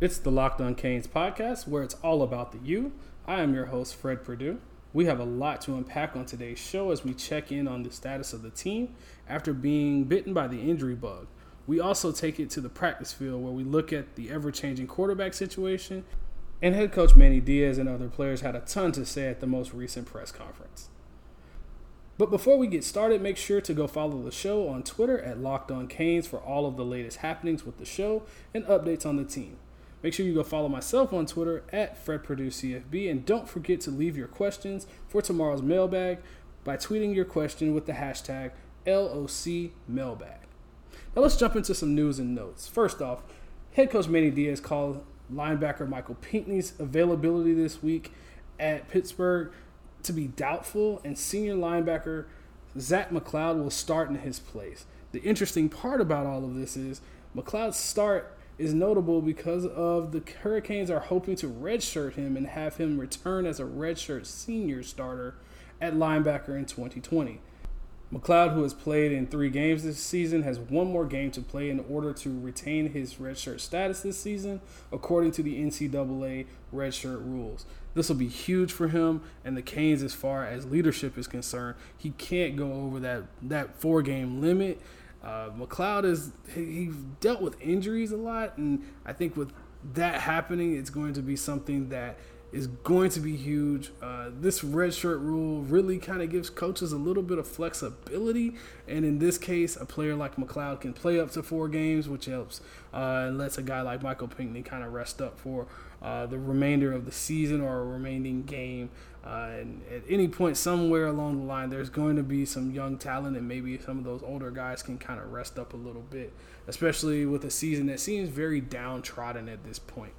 It's the Locked On Canes podcast where it's all about the U. I am your host, Fred Purdue. We have a lot to unpack on today's show as we check in on the status of the team after being bitten by the injury bug. We also take it to the practice field where we look at the ever changing quarterback situation, and head coach Manny Diaz and other players had a ton to say at the most recent press conference. But before we get started, make sure to go follow the show on Twitter at Locked On Canes for all of the latest happenings with the show and updates on the team. Make sure you go follow myself on Twitter at Fred Purdue CFB, and don't forget to leave your questions for tomorrow's mailbag by tweeting your question with the hashtag LOC Mailbag. Now let's jump into some news and notes. First off, head coach Manny Diaz called linebacker Michael Pinckney's availability this week at Pittsburgh to be doubtful, and senior linebacker Zach McCloud will start in his place. The interesting part about all of this is McCloud's start is notable because of the Hurricanes are hoping to redshirt him and have him return as a redshirt senior starter at linebacker in 2020. McCloud, who has played in three games this season, has one more game to play in order to retain his redshirt status this season, according to the NCAA redshirt rules. This will be huge for him and the Canes as far as leadership is concerned. He can't go over that, that four game limit uh, McCloud is he, he dealt with injuries a lot, and I think with that happening, it's going to be something that is going to be huge. Uh, this redshirt rule really kind of gives coaches a little bit of flexibility, and in this case, a player like McCloud can play up to four games, which helps uh, and lets a guy like Michael Pinckney kind of rest up for uh, the remainder of the season or a remaining game. Uh, and at any point, somewhere along the line, there's going to be some young talent, and maybe some of those older guys can kind of rest up a little bit, especially with a season that seems very downtrodden at this point.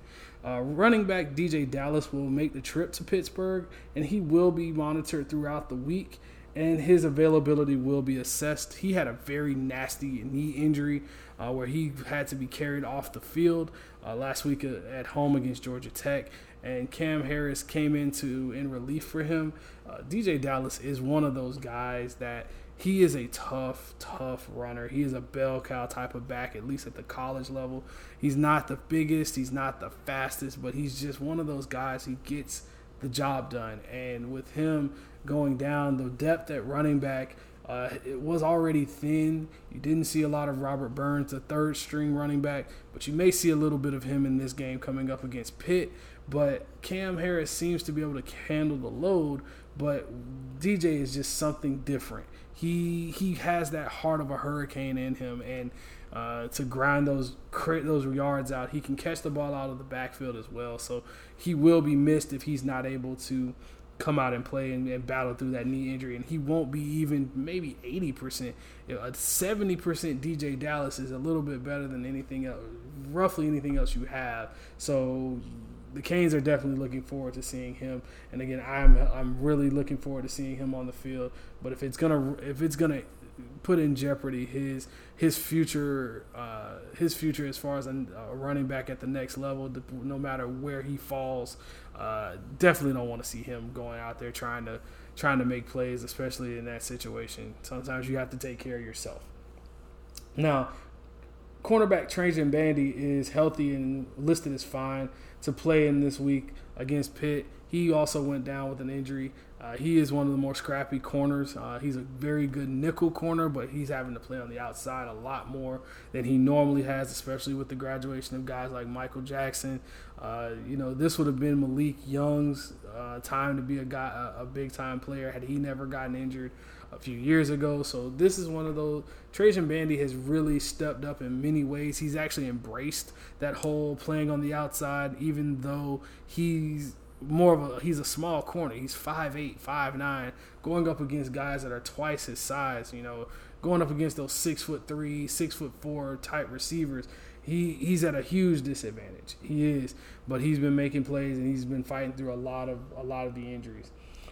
Uh, running back DJ Dallas will make the trip to Pittsburgh, and he will be monitored throughout the week, and his availability will be assessed. He had a very nasty knee injury uh, where he had to be carried off the field uh, last week uh, at home against Georgia Tech, and Cam Harris came into in relief for him. Uh, DJ Dallas is one of those guys that he is a tough, tough runner. He is a bell cow type of back, at least at the college level. He's not the biggest, he's not the fastest, but he's just one of those guys. He gets the job done, and with him going down, the depth at running back uh, it was already thin. You didn't see a lot of Robert Burns, the third string running back, but you may see a little bit of him in this game coming up against Pitt. But Cam Harris seems to be able to handle the load, but DJ is just something different. He he has that heart of a hurricane in him, and uh, to grind those those yards out, he can catch the ball out of the backfield as well. So he will be missed if he's not able to come out and play and, and, battle through that knee injury, and he won't be even maybe eighty percent. A seventy percent DJ Dallas is a little bit better than anything else, roughly anything else you have. So the Canes are definitely looking forward to seeing him. And again, I'm I'm really looking forward to seeing him on the field. But if it's gonna if it's gonna put in jeopardy his his future uh, his future as far as a, a, running back at the next level, no matter where he falls, uh, definitely don't want to see him going out there trying to trying to make plays, especially in that situation. Sometimes you have to take care of yourself. Now, cornerback Trajan Bandy is healthy and listed as fine to play in this week against Pitt. He also went down with an injury. Uh, he is one of the more scrappy corners. Uh, he's a very good nickel corner, but he's having to play on the outside a lot more than he normally has, especially with the graduation of guys like Michael Jackson. Uh, you know, this would have been Malik Young's uh, time to be a guy, a, a big time player had he never gotten injured a few years ago. So this is one of those. Trajan Bandy has really stepped up in many ways. He's actually embraced that whole playing on the outside, even though he's more of a he's a small corner. He's 5'8", 5'9", going up against guys that are twice his size. You know, going up against those six foot three, six foot four type receivers. He he's at a huge disadvantage. He is, but he's been making plays and he's been fighting through a lot of a lot of the injuries.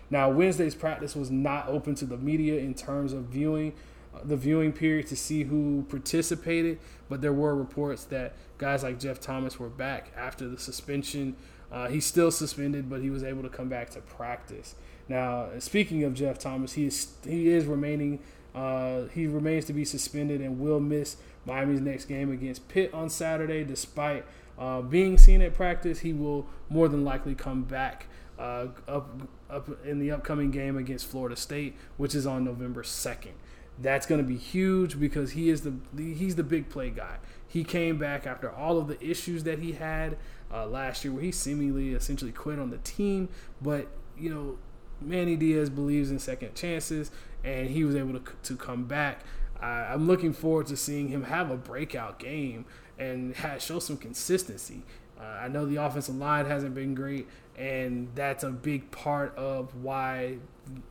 Now Wednesday's practice was not open to the media in terms of viewing uh, the viewing period to see who participated, but there were reports that guys like Jeff Thomas were back after the suspension uh, he's still suspended, but he was able to come back to practice. Now, speaking of Jeff Thomas, he is he is remaining. Uh, he remains to be suspended and will miss Miami's next game against Pitt on Saturday. Despite uh, being seen at practice, he will more than likely come back uh, up, up in the upcoming game against Florida State, which is on November 2nd. That's going to be huge because he is the he's the big play guy. He came back after all of the issues that he had uh, last year, where he seemingly essentially quit on the team. But you know, Manny Diaz believes in second chances, and he was able to to come back. I'm looking forward to seeing him have a breakout game and have, show some consistency. Uh, I know the offensive line hasn't been great, and that's a big part of why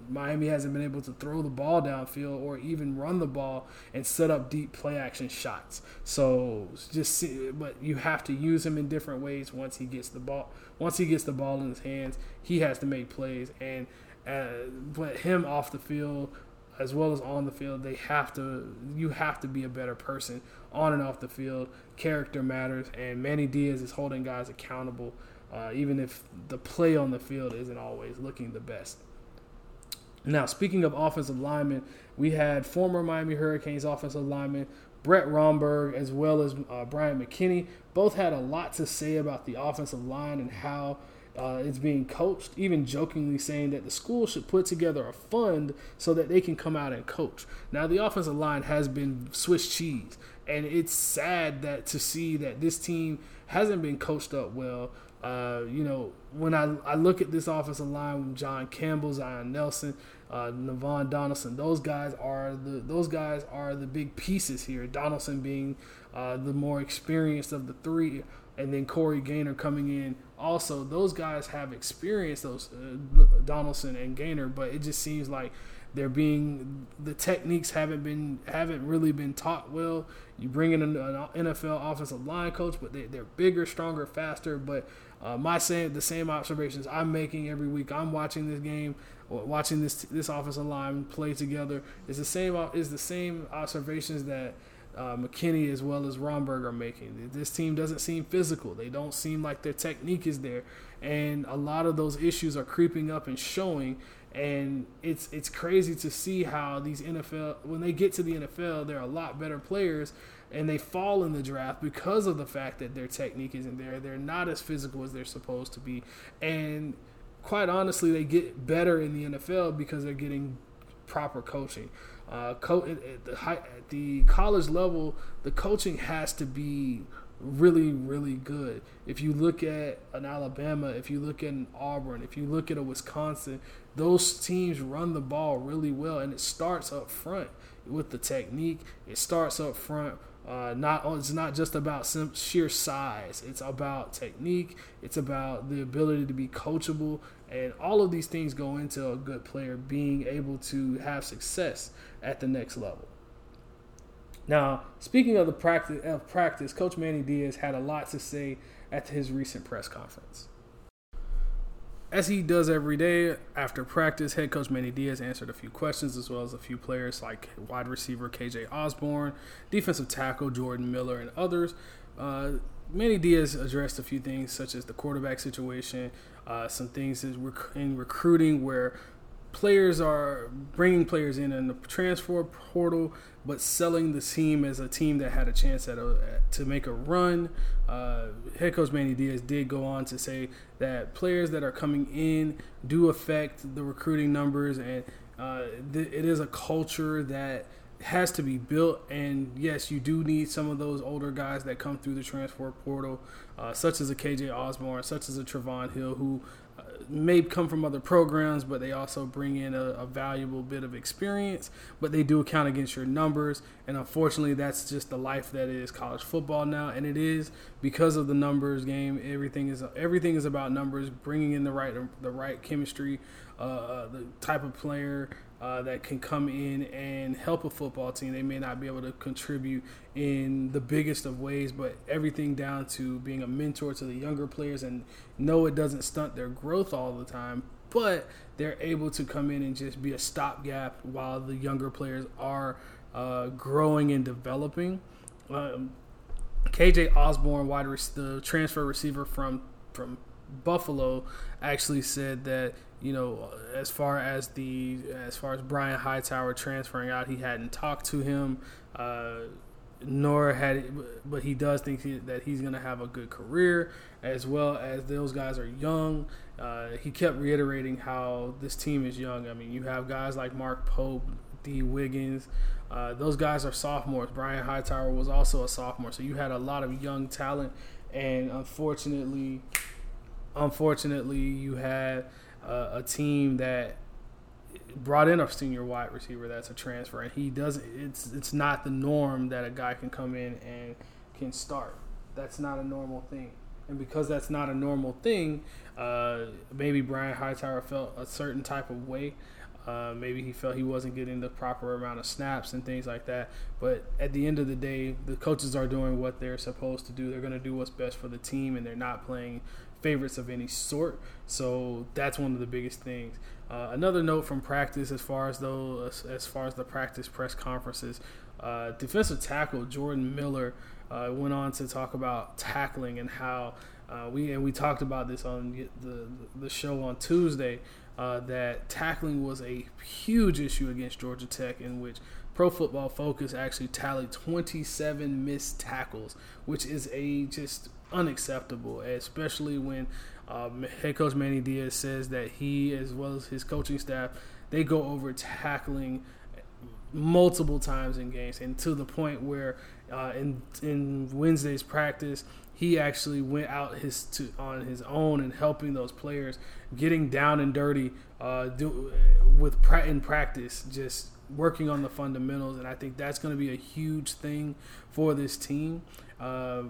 Miami hasn't been able to throw the ball downfield or even run the ball and set up deep play action shots. So just see, but you have to use him in different ways once he gets the ball. Once he gets the ball in his hands, he has to make plays and uh, but him off the field as well as on the field, they have to. You have to be a better person on and off the field. Character matters, and Manny Diaz is holding guys accountable, uh, even if the play on the field isn't always looking the best. Now, speaking of offensive linemen, we had former Miami Hurricanes offensive lineman Brett Romberg as well as uh, Bryant McKinnie. Both had a lot to say about the offensive line and how uh, it's being coached, even jokingly saying that the school should put together a fund so that they can come out and coach. Now, the offensive line has been Swiss cheese, and it's sad that to see that this team hasn't been coached up well. Uh, you know, when I, I look at this offensive line, with John Campbell, Zion Nelson, uh, Navaughn Donaldson, those guys are the those guys are the big pieces here. Donaldson being uh, the more experienced of the three, and then Corey Gaynor coming in. Also, those guys have experience, those uh, Donaldson and Gaynor, but it just seems like they're being the techniques haven't been haven't really been taught well. You bring in an, NFL offensive line coach, but they, they're bigger, stronger, faster. But uh, my same the same observations I'm making every week. I'm watching this game, watching this this offensive line play together. It's the same is the same observations that uh, McKinnie as well as Romberg are making. This team doesn't seem physical. They don't seem like their technique is there, and a lot of those issues are creeping up and showing. And it's it's crazy to see how these NFL when they get to the NFL, they're a lot better players, and they fall in the draft because of the fact that their technique isn't there. They're not as physical as they're supposed to be, and quite honestly, they get better in the NFL because they're getting proper coaching. Uh, co- at, the high, at the college level, the coaching has to be really, really good. If you look at an Alabama, if you look at an Auburn, if you look at a Wisconsin, those teams run the ball really well, and it starts up front with the technique. It starts up front. Uh, not it's not just about sheer size. It's about technique. It's about the ability to be coachable. And all of these things go into a good player being able to have success at the next level. Now, speaking of the practice of practice, Coach Manny Diaz had a lot to say at his recent press conference. As he does every day after practice, head coach Manny Diaz answered a few questions as well as a few players like wide receiver KJ Osborn, defensive tackle Jordan Miller, and others. Uh, Manny Diaz addressed a few things such as the quarterback situation, uh, some things in recruiting where players are bringing players in in the transfer portal, but selling the team as a team that had a chance at a, to make a run. Uh, head coach Manny Diaz did go on to say that players that are coming in do affect the recruiting numbers, and uh, th- it is a culture that has to be built. And yes, you do need some of those older guys that come through the transfer portal, uh, such as a KJ Osborn, such as a Trevon Hill, who uh, may come from other programs, but they also bring in a, a, valuable bit of experience. But they do account against your numbers, and unfortunately, that's just the life that is college football now. And it is because of the numbers game. Everything is everything is about numbers, bringing in the right the right chemistry, uh, uh the type of player uh, that can come in and help a football team. They may not be able to contribute in the biggest of ways, but everything down to being a mentor to the younger players and know it doesn't stunt their growth all the time, but they're able to come in and just be a stopgap while the younger players are uh, growing and developing. Um, KJ Osborn, wide the transfer receiver from from Buffalo, actually said that you know, as far as the as far as Brian Hightower transferring out, he hadn't talked to him. Uh, nor had, but he does think he, that he's going to have a good career, as well as those guys are young. Uh, he kept reiterating how this team is young. I mean, you have guys like Mark Pope, Dee Wiggins. Uh, those guys are sophomores. Brian Hightower was also a sophomore, so you had a lot of young talent, and unfortunately, unfortunately, you had a team that brought in a senior wide receiver that's a transfer, and he doesn't. It's it's not the norm that a guy can come in and can start. That's not a normal thing, and because that's not a normal thing, uh, maybe Brian Hightower felt a certain type of way. Uh, maybe he felt he wasn't getting the proper amount of snaps and things like that. But at the end of the day, the coaches are doing what they're supposed to do. They're going to do what's best for the team, and they're not playing favorites of any sort. So that's one of the biggest things. Uh, another note from practice, as far as though as, as far as the practice press conferences, uh, defensive tackle Jordan Miller uh, went on to talk about tackling and how uh, we and we talked about this on the the show on Tuesday uh, that tackling was a huge issue against Georgia Tech, in which Pro Football Focus actually tallied 27 missed tackles, which is a just unacceptable, especially when um, head coach Manny Diaz says that he, as well as his coaching staff, they go over tackling multiple times in games, and to the point where uh, in in Wednesday's practice, he actually went out his to, on his own and helping those players, getting down and dirty, uh, do, with in practice, just working on the fundamentals, and I think that's going to be a huge thing for this team. Uh,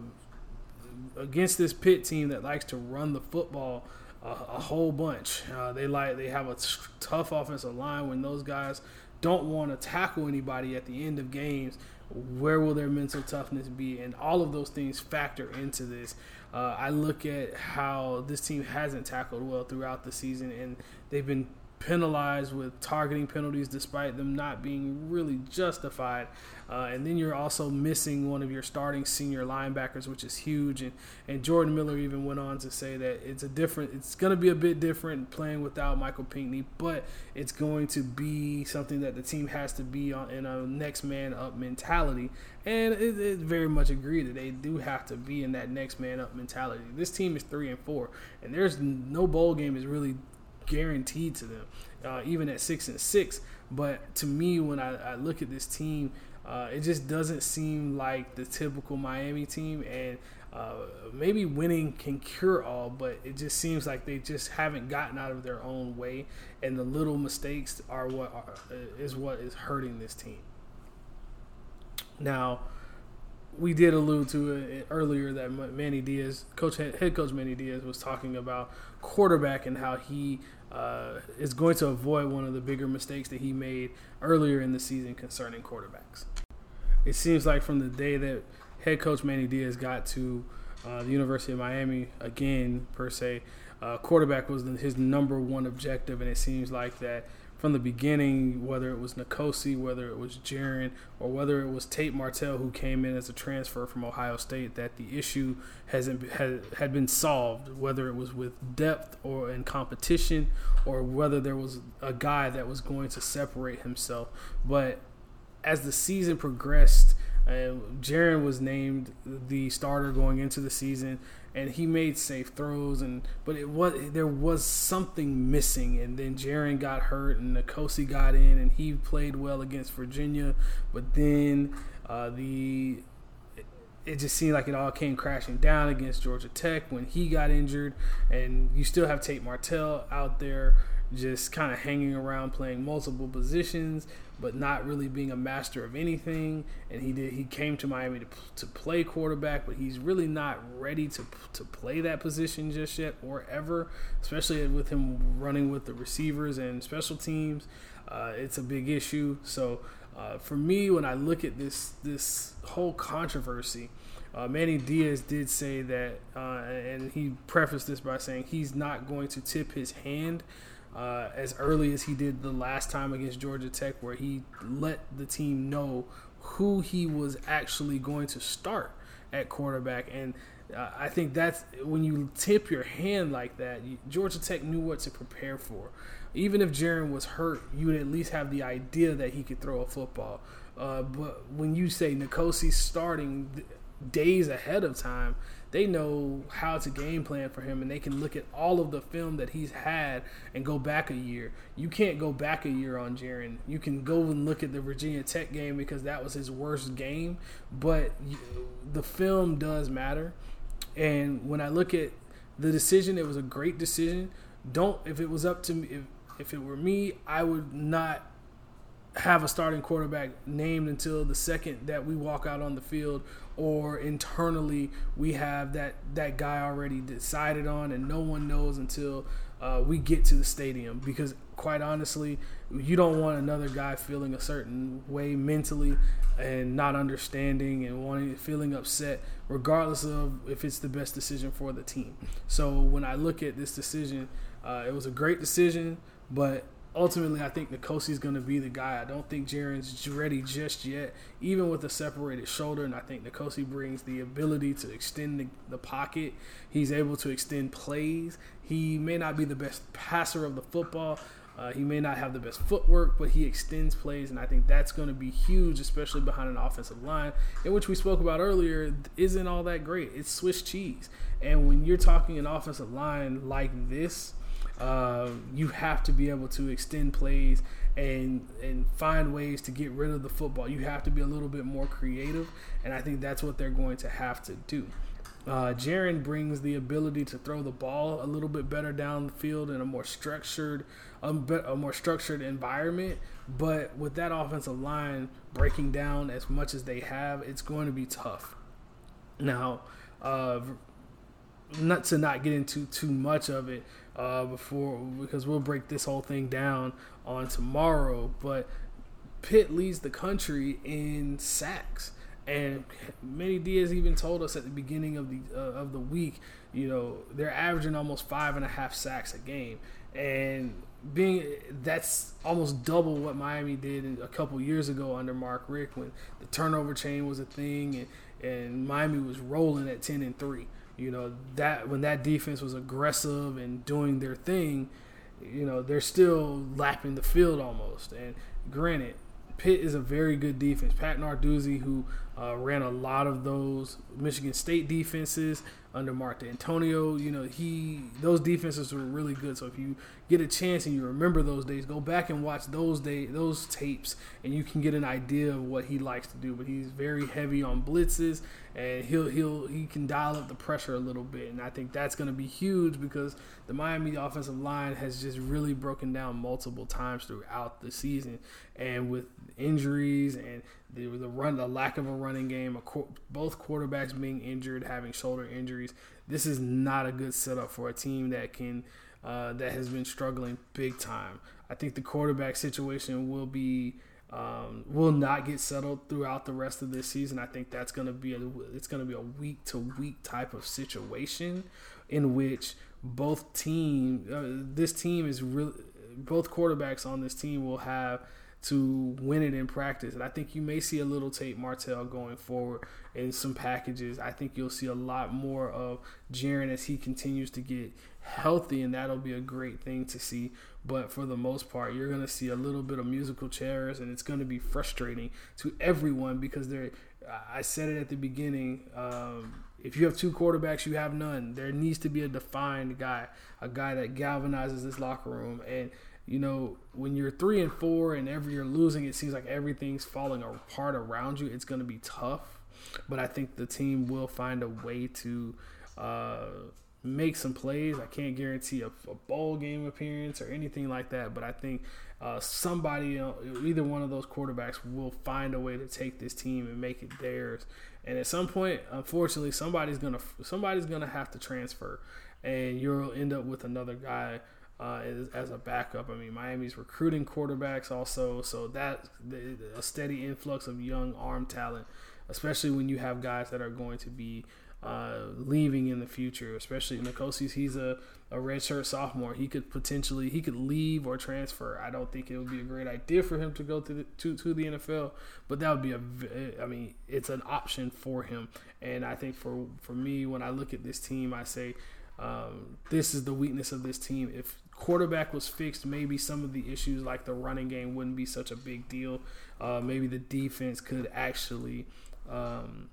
against this pit team that likes to run the football a, a whole bunch. Uh, they like they have a t- tough offensive line when those guys don't want to tackle anybody at the end of games. Where will their mental toughness be? And all of those things factor into this. Uh, I look at how this team hasn't tackled well throughout the season, and they've been penalized with targeting penalties despite them not being really justified. Uh, and then you're also missing one of your starting senior linebackers, which is huge. And, and Jordan Miller even went on to say that it's a different, it's going to be a bit different playing without Michael Pinckney, but it's going to be something that the team has to be on in a next man up mentality. And it, it very much agree that they do have to be in that next man up mentality. This team is three and four, and there's no bowl game is really guaranteed to them, uh, even at six and six. But to me, when I, I look at this team, uh, it just doesn't seem like the typical Miami team, and uh, maybe winning can cure all, but it just seems like they just haven't gotten out of their own way, and the little mistakes are what are, is what is hurting this team. Now, we did allude to it earlier that Manny Diaz, coach head coach Manny Diaz, was talking about quarterback and how he uh, is going to avoid one of the bigger mistakes that he made earlier in the season concerning quarterbacks. It seems like from the day that head coach Manny Diaz got to uh, the University of Miami again, per se, uh, quarterback was his number one objective, and it seems like that from the beginning, whether it was N'Kosi, whether it was Jarren, or whether it was Tate Martell who came in as a transfer from Ohio State, that the issue hasn't had, had been solved, whether it was with depth or in competition, or whether there was a guy that was going to separate himself. But as the season progressed, uh, Jarren was named the starter going into the season and he made safe throws and but it was there was something missing and then Jarren got hurt and N'Kosi got in and he played well against Virginia but then uh, the it just seemed like it all came crashing down against Georgia Tech when he got injured and you still have Tate Martell out there just kind of hanging around playing multiple positions but not really being a master of anything. And he did he came to Miami to, to play quarterback but he's really not ready to to play that position just yet or ever especially with him running with the receivers and special teams. Uh, it's a big issue. So uh, for me when I look at this this whole controversy uh, Manny Diaz did say that, uh, and he prefaced this by saying he's not going to tip his hand uh, as early as he did the last time against Georgia Tech, where he let the team know who he was actually going to start at quarterback. And uh, I think that's when you tip your hand like that. Georgia Tech knew what to prepare for. Even if Jarren was hurt, you would at least have the idea that he could throw a football. Uh, but when you say N'Kosi starting days ahead of time, they know how to game plan for him and they can look at all of the film that he's had and go back a year. You can't go back a year on Jarren. You can go and look at the Virginia Tech game because that was his worst game, but the film does matter. And when I look at the decision, it was a great decision. Don't if it was up to me if, if it were me, I would not have a starting quarterback named until the second that we walk out on the field or internally we have that that guy already decided on and no one knows until uh, we get to the stadium. Because quite honestly you don't want another guy feeling a certain way mentally and not understanding and wanting feeling upset regardless of if it's the best decision for the team. So when i look at this decision uh, it was a great decision but ultimately, I think is going to be the guy. I don't think Jarren's ready just yet, even with a separated shoulder. And I think N'Kosi brings the ability to extend the, the, pocket. He's able to extend plays. He may not be the best passer of the football. Uh, he may not have the best footwork, but he extends plays, and I think that's going to be huge, especially behind an offensive line, in which we spoke about earlier, isn't all that great. It's Swiss cheese. And when you're talking an offensive line like this, uh, you have to be able to extend plays and and find ways to get rid of the football. You have to be a little bit more creative, and I think that's what they're going to have to do. Uh, Jarren brings the ability to throw the ball a little bit better down the field in a more structured, a, a more structured environment. But with that offensive line breaking down as much as they have, it's going to be tough. Now, uh, not to not get into too much of it, uh, before because we'll break this whole thing down on tomorrow. But Pitt leads the country in sacks, and Manny Diaz even told us at the beginning of the uh, of the week, you know, they're averaging almost five and a half sacks a game, and being that's almost double what Miami did a couple years ago under Mark Richt when the turnover chain was a thing and and Miami was rolling at ten and three. You know that when that defense was aggressive and doing their thing, you know they're still lapping the field almost. And granted, Pitt is a very good defense. Pat Narduzzi, who uh, ran a lot of those Michigan State defenses under Mark Dantonio, you know he those defenses were really good. So if you get a chance and you remember those days, go back and watch those day those tapes, and you can get an idea of what he likes to do. But he's very heavy on blitzes, and he'll he'll he can dial up the pressure a little bit, and I think that's going to be huge because the Miami offensive line has just really broken down multiple times throughout the season, and with injuries and the, the run, the lack of a running game, both quarterbacks being injured, having shoulder injuries, this is not a good setup for a team that can uh, that has been struggling big time. I think the quarterback situation will be um, will not get settled throughout the rest of this season. I think that's going to be a it's going to be a week to week type of situation in which both team uh, this team is really both quarterbacks on this team will have to win it in practice. And I think you may see a little Tate Martell going forward in some packages. I think you'll see a lot more of Jarren as he continues to get healthy, and that'll be a great thing to see. But for the most part, you're going to see a little bit of musical chairs, and it's going to be frustrating to everyone because they're. I said it at the beginning. Um, if you have two quarterbacks, you have none. There needs to be a defined guy, a guy that galvanizes this locker room. And you know, when you're three and four and every you're losing, it seems like everything's falling apart around you. It's going to be tough, but I think the team will find a way to uh, make some plays. I can't guarantee a, a, bowl game appearance or anything like that, but I think uh, somebody, uh, either one of those quarterbacks, will find a way to take this team and make it theirs. And at some point, unfortunately, somebody's gonna somebody's gonna have to transfer, and you'll end up with another guy uh, as, a backup. I mean, Miami's recruiting quarterbacks also, so that a steady influx of young arm talent, especially when you have guys that are going to be uh, leaving in the future, especially N'Kosi's. He's a, a redshirt sophomore. He could potentially he could leave or transfer. I don't think it would be a great idea for him to go to the, to, to the NFL, but that would be a I mean it's an option for him. And I think for for me when I look at this team, I say um, this is the weakness of this team. If quarterback was fixed, maybe some of the issues like the running game wouldn't be such a big deal. Uh, maybe the defense could actually um,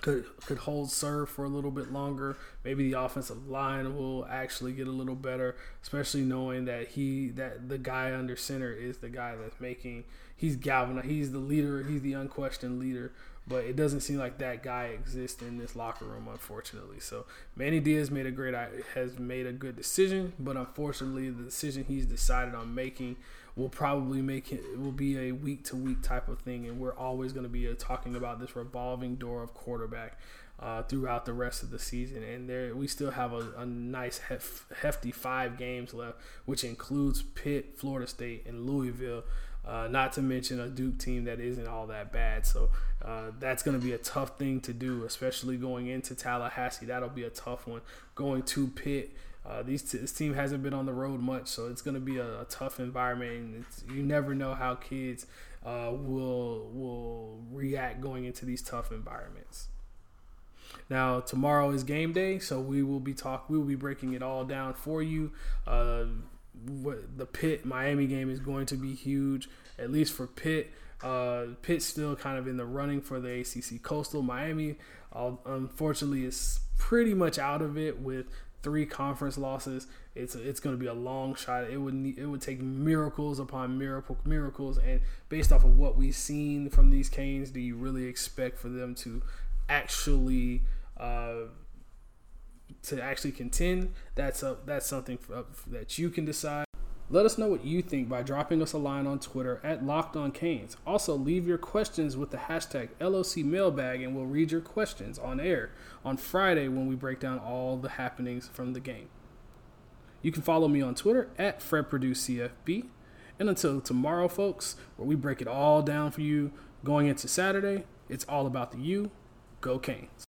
could could hold serve for a little bit longer. Maybe the offensive line will actually get a little better, especially knowing that he that the guy under center is the guy that's making he's galvanized. He's the leader. He's the unquestioned leader but it doesn't seem like that guy exists in this locker room, unfortunately. So Manny Diaz made a great has made a good decision, but unfortunately, the decision he's decided on making will probably make it, will be a week to week type of thing, and we're always going to be uh, talking about this revolving door of quarterback. Uh, throughout the rest of the season, and there we still have a, a nice hef, hefty five games left, which includes Pitt, Florida State, and Louisville. Uh, not to mention a Duke team that isn't all that bad. So uh, that's going to be a tough thing to do, especially going into Tallahassee. That'll be a tough one. Going to Pitt. Uh, these t- this team hasn't been on the road much, so it's going to be a, a, tough environment. you never know how kids uh, will will react going into these tough environments. Now tomorrow is game day, so we will be talk. We will be breaking it all down for you. What the Pitt Miami game is going to be huge, at least for Pitt. Uh, Pitt's still kind of in the running for the ACC Coastal. Miami, uh, unfortunately, is pretty much out of it with three conference losses. It's it's going to be a long shot. It would need, it would take miracles upon miracle miracles, and based off of what we've seen from these Canes, do you really expect for them to actually uh, to actually contend, that's a that's something for, that you can decide. Let us know what you think by dropping us a line on Twitter at Locked On Canes. Also, leave your questions with the hashtag LOC Mailbag, and we'll read your questions on air on Friday when we break down all the happenings from the game. You can follow me on Twitter at FredPurdueCFB. And until tomorrow, folks, where we break it all down for you going into Saturday, it's all about the U. Go Canes.